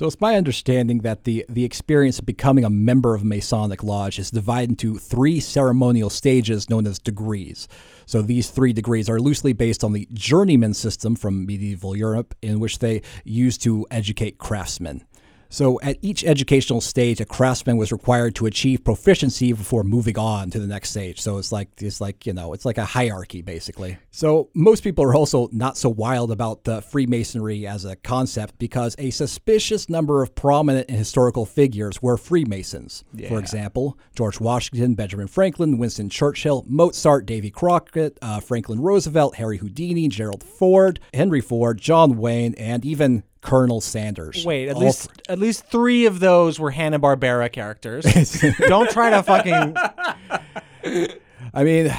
So it's my understanding that the the experience of becoming a member of Masonic lodge is divided into three ceremonial stages known as degrees. So these three degrees are loosely based on the journeyman system from medieval Europe, in which they used to educate craftsmen. So at each educational stage, a craftsman was required to achieve proficiency before moving on to the next stage. So it's like it's like you know it's like a hierarchy basically. So most people are also not so wild about the Freemasonry as a concept because a suspicious number of prominent and historical figures were Freemasons. For example, George Washington, Benjamin Franklin, Winston Churchill, Mozart, Davy Crockett, uh, Franklin Roosevelt, Harry Houdini, Gerald Ford, Henry Ford, John Wayne, and even Colonel Sanders. Wait, at All least at least three of those were Hanna Barbera characters. Don't try to fucking. I mean,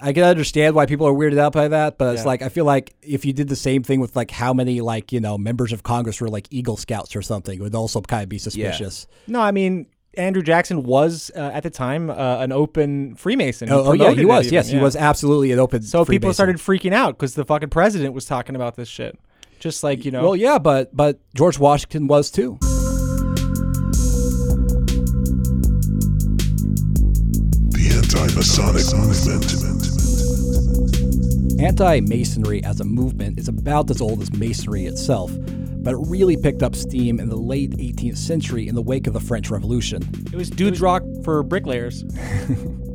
I can understand why people are weirded out by that, but it's Yeah. like I feel like if you did the same thing with like how many like you know members of Congress were like Eagle Scouts or something, it would also kind of be suspicious. No, I mean Andrew Jackson was uh, at the time uh, an open Freemason. Oh, oh yeah, he was. even, yes, he was absolutely an open. So people started freaking out because the fucking president was talking about this shit. Just like you know. Well, yeah, but but George Washington was too. The anti-Masonic movement. Anti Masonry as a movement is about as old as Masonry itself, but it really picked up steam in the late 18th century in the wake of the French Revolution. it was dudes rock for bricklayers.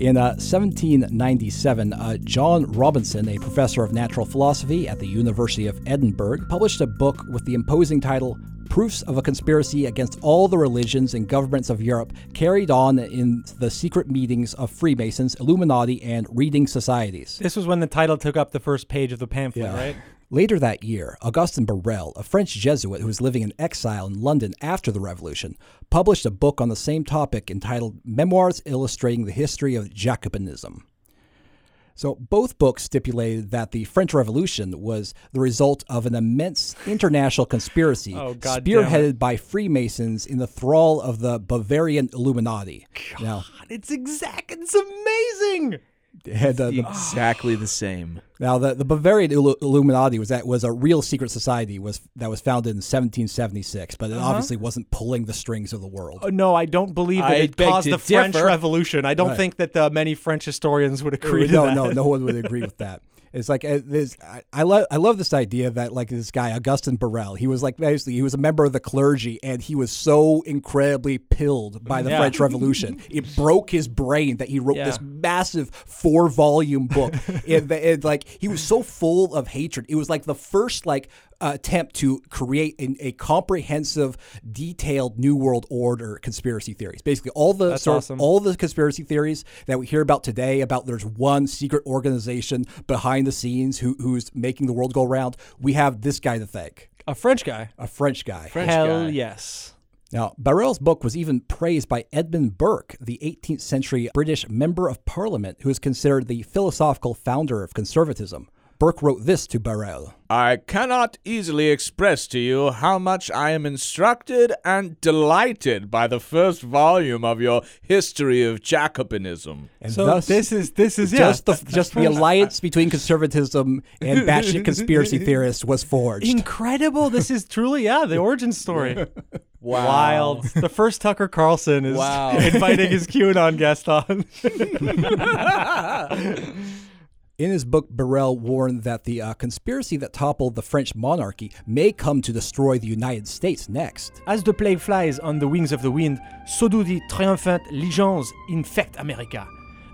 In uh, 1797, uh, John Robinson, a professor of natural philosophy at the University of Edinburgh, published a book with the imposing title Proofs of a Conspiracy Against All the Religions and Governments of Europe Carried On in the Secret Meetings of Freemasons, Illuminati, and Reading Societies. This was when the title took up the first page of the pamphlet, Yeah. right? Later that year, Augustin Barruel, a French Jesuit who was living in exile in London after the Revolution, published a book on the same topic entitled Memoirs Illustrating the History of Jacobinism. So, both books stipulated that the French Revolution was the result of an immense international conspiracy Oh, God spearheaded by Freemasons in the thrall of the Bavarian Illuminati. Now, It's exact. It's amazing. And, uh, the, Exactly the same. Now, the, the Bavarian Illu- Illuminati was that was a real secret society was that was founded in 1776, but it obviously wasn't pulling the strings of the world. Uh-huh. Oh, no, I don't believe that I it caused the French differ. Revolution. I don't Right. think that uh, many French historians would agree no, that. no, no one would agree with that. It's like uh, this. I, I love. I love this idea that like this guy Augustin Barruel. He was like basically he was a member of the clergy, and he was so incredibly pilled by the Yeah. French Revolution. It broke his brain that he wrote Yeah. this massive four volume book. it, it, like he was so full of hatred. It was like the first like uh, attempt to create a, a comprehensive, detailed New World Order conspiracy theories. Basically, all the That's sort of- awesome. all the conspiracy theories that we hear about today about there's one secret organization behind the scenes who, who's making the world go round. We have this guy to thank, A French guy. a French guy. French Hell guy. yes. Now, Barruel's book was even praised by Edmund Burke, the 18th century British member of parliament who is considered the philosophical founder of conservatism. Burke wrote this to Barruel. I cannot easily express to you how much I am instructed and delighted by the first volume of your History of Jacobinism. And So thus, this is this is yeah. just the just the alliance between conservatism and batshit conspiracy theorists was forged. incredible. This is truly yeah the origin story. Wow. Wild. The first Tucker Carlson is Wow. inviting his QAnon guest on. In his book, Barruel warned that the uh, conspiracy that toppled the French monarchy may come to destroy the United States next. As the plague flies on the wings of the wind, so do the triumphant legions infect America.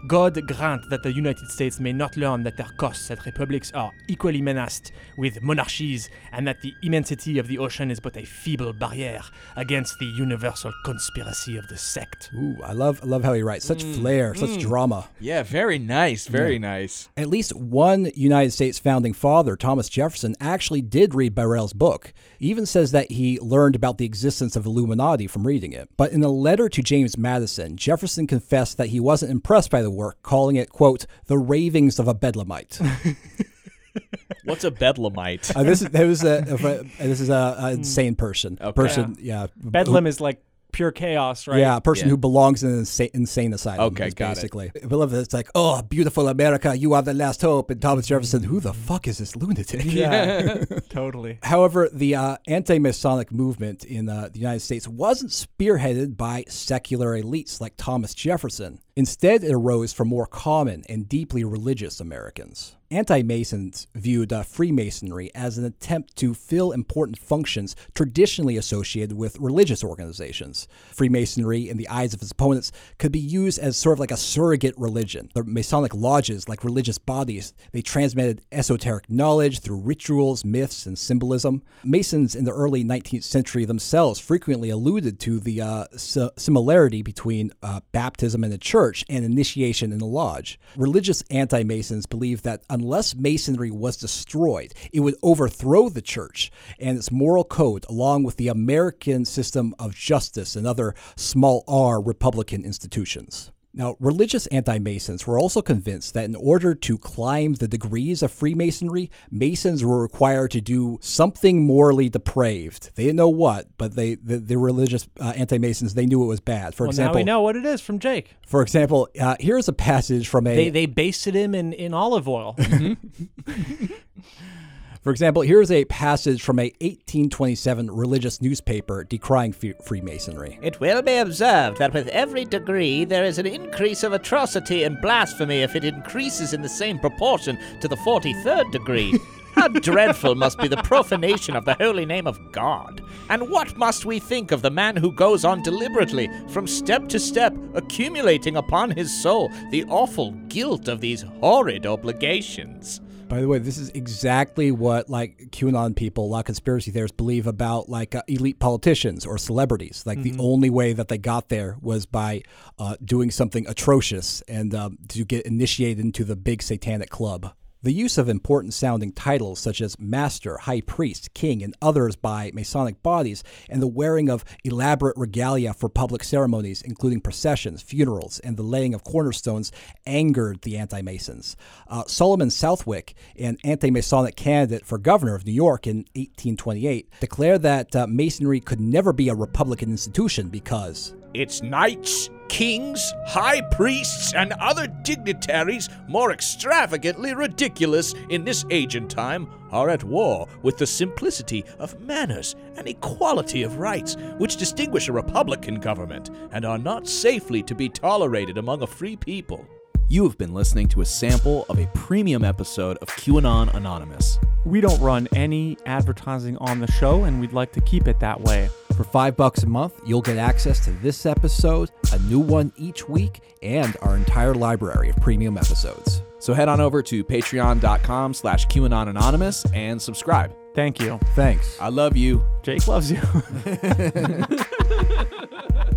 God grant that the United States may not learn that their coasts and republics are equally menaced with monarchies, and that the immensity of the ocean is but a feeble barrier against the universal conspiracy of the sect. Ooh, I love I love how he writes such mm, flair, such mm. drama. Yeah, very nice. Very nice. At least one United States founding father, Thomas Jefferson, actually did read Barruel's book. He even says that he learned about the existence of Illuminati from reading it. But in a letter to James Madison, Jefferson confessed that he wasn't impressed by the work, calling it, quote, the ravings of a bedlamite. What's a bedlamite? Uh, this is there was a, a- this is a, a insane person. Okay. Person, yeah. Bedlam is like pure chaos, right? Yeah, a person Yeah. who belongs in an insane, insane asylum. Okay, is got it. basically. We love it. It's like, oh, beautiful America, you are the last hope. And Thomas Jefferson, who the fuck is this lunatic? Yeah, totally. However, the uh, anti Masonic movement in uh, the United States wasn't spearheaded by secular elites like Thomas Jefferson. Instead, it arose from more common and deeply religious Americans. Anti Masons viewed uh, Freemasonry as an attempt to fill important functions traditionally associated with religious organizations. Freemasonry, in the eyes of its opponents, could be used as sort of like a surrogate religion. The Masonic lodges, like religious bodies, they transmitted esoteric knowledge through rituals, myths, and symbolism. Masons in the early 19th century themselves frequently alluded to the uh, si- similarity between uh, baptism in the church and initiation in the lodge. Religious anti Masons believed that Masonry was destroyed, it would overthrow the church and its moral code, along with the American system of justice and other small r Republican institutions. Now, religious anti Masons were also convinced that in order to climb the degrees of Freemasonry, Masons were required to do something morally depraved. They didn't know what, but they the, the religious uh, anti Masons they knew it was bad. For Well, example, now we know what it is from Jake. for example, uh, here's a passage from a They they basted him in, in olive oil. For example, here's a passage from a 1827 religious newspaper decrying Fe- Freemasonry. It will be observed that with every degree there is an increase of atrocity and blasphemy if it increases in the same proportion to the 43rd degree. How dreadful must be the profanation of the holy name of God. And what must we think of the man who goes on deliberately, from step to step, accumulating upon his soul the awful guilt of these horrid obligations? By the way, this is exactly what like QAnon people, a lot of conspiracy theorists believe about like uh, elite politicians or celebrities. Like the only way that they got there was by uh, doing something atrocious and um, to get initiated into the big satanic club. The use of important sounding titles such as Master, High Priest, King, and others by Masonic bodies, and the wearing of elaborate regalia for public ceremonies, including processions, funerals, and the laying of cornerstones, angered the anti Masons. Uh, Solomon Southwick, an anti Masonic candidate for governor of New York in 1828, declared that uh, Masonry could never be a Republican institution because Its knights, kings, high priests, and other dignitaries, more extravagantly ridiculous in this age and time, are at war with the simplicity of manners and equality of rights which distinguish a republican government, and are not safely to be tolerated among a free people. You have been listening to a sample of a premium episode of QAnon Anonymous. we don't run any advertising on the show, and we'd like to keep it that way. For five bucks a month, you'll get access to this episode, a new one each week, and our entire library of premium episodes. So head on over to patreon.com slash QAnon Anonymous and subscribe. Thank you. Thanks. I love you. Jake loves you.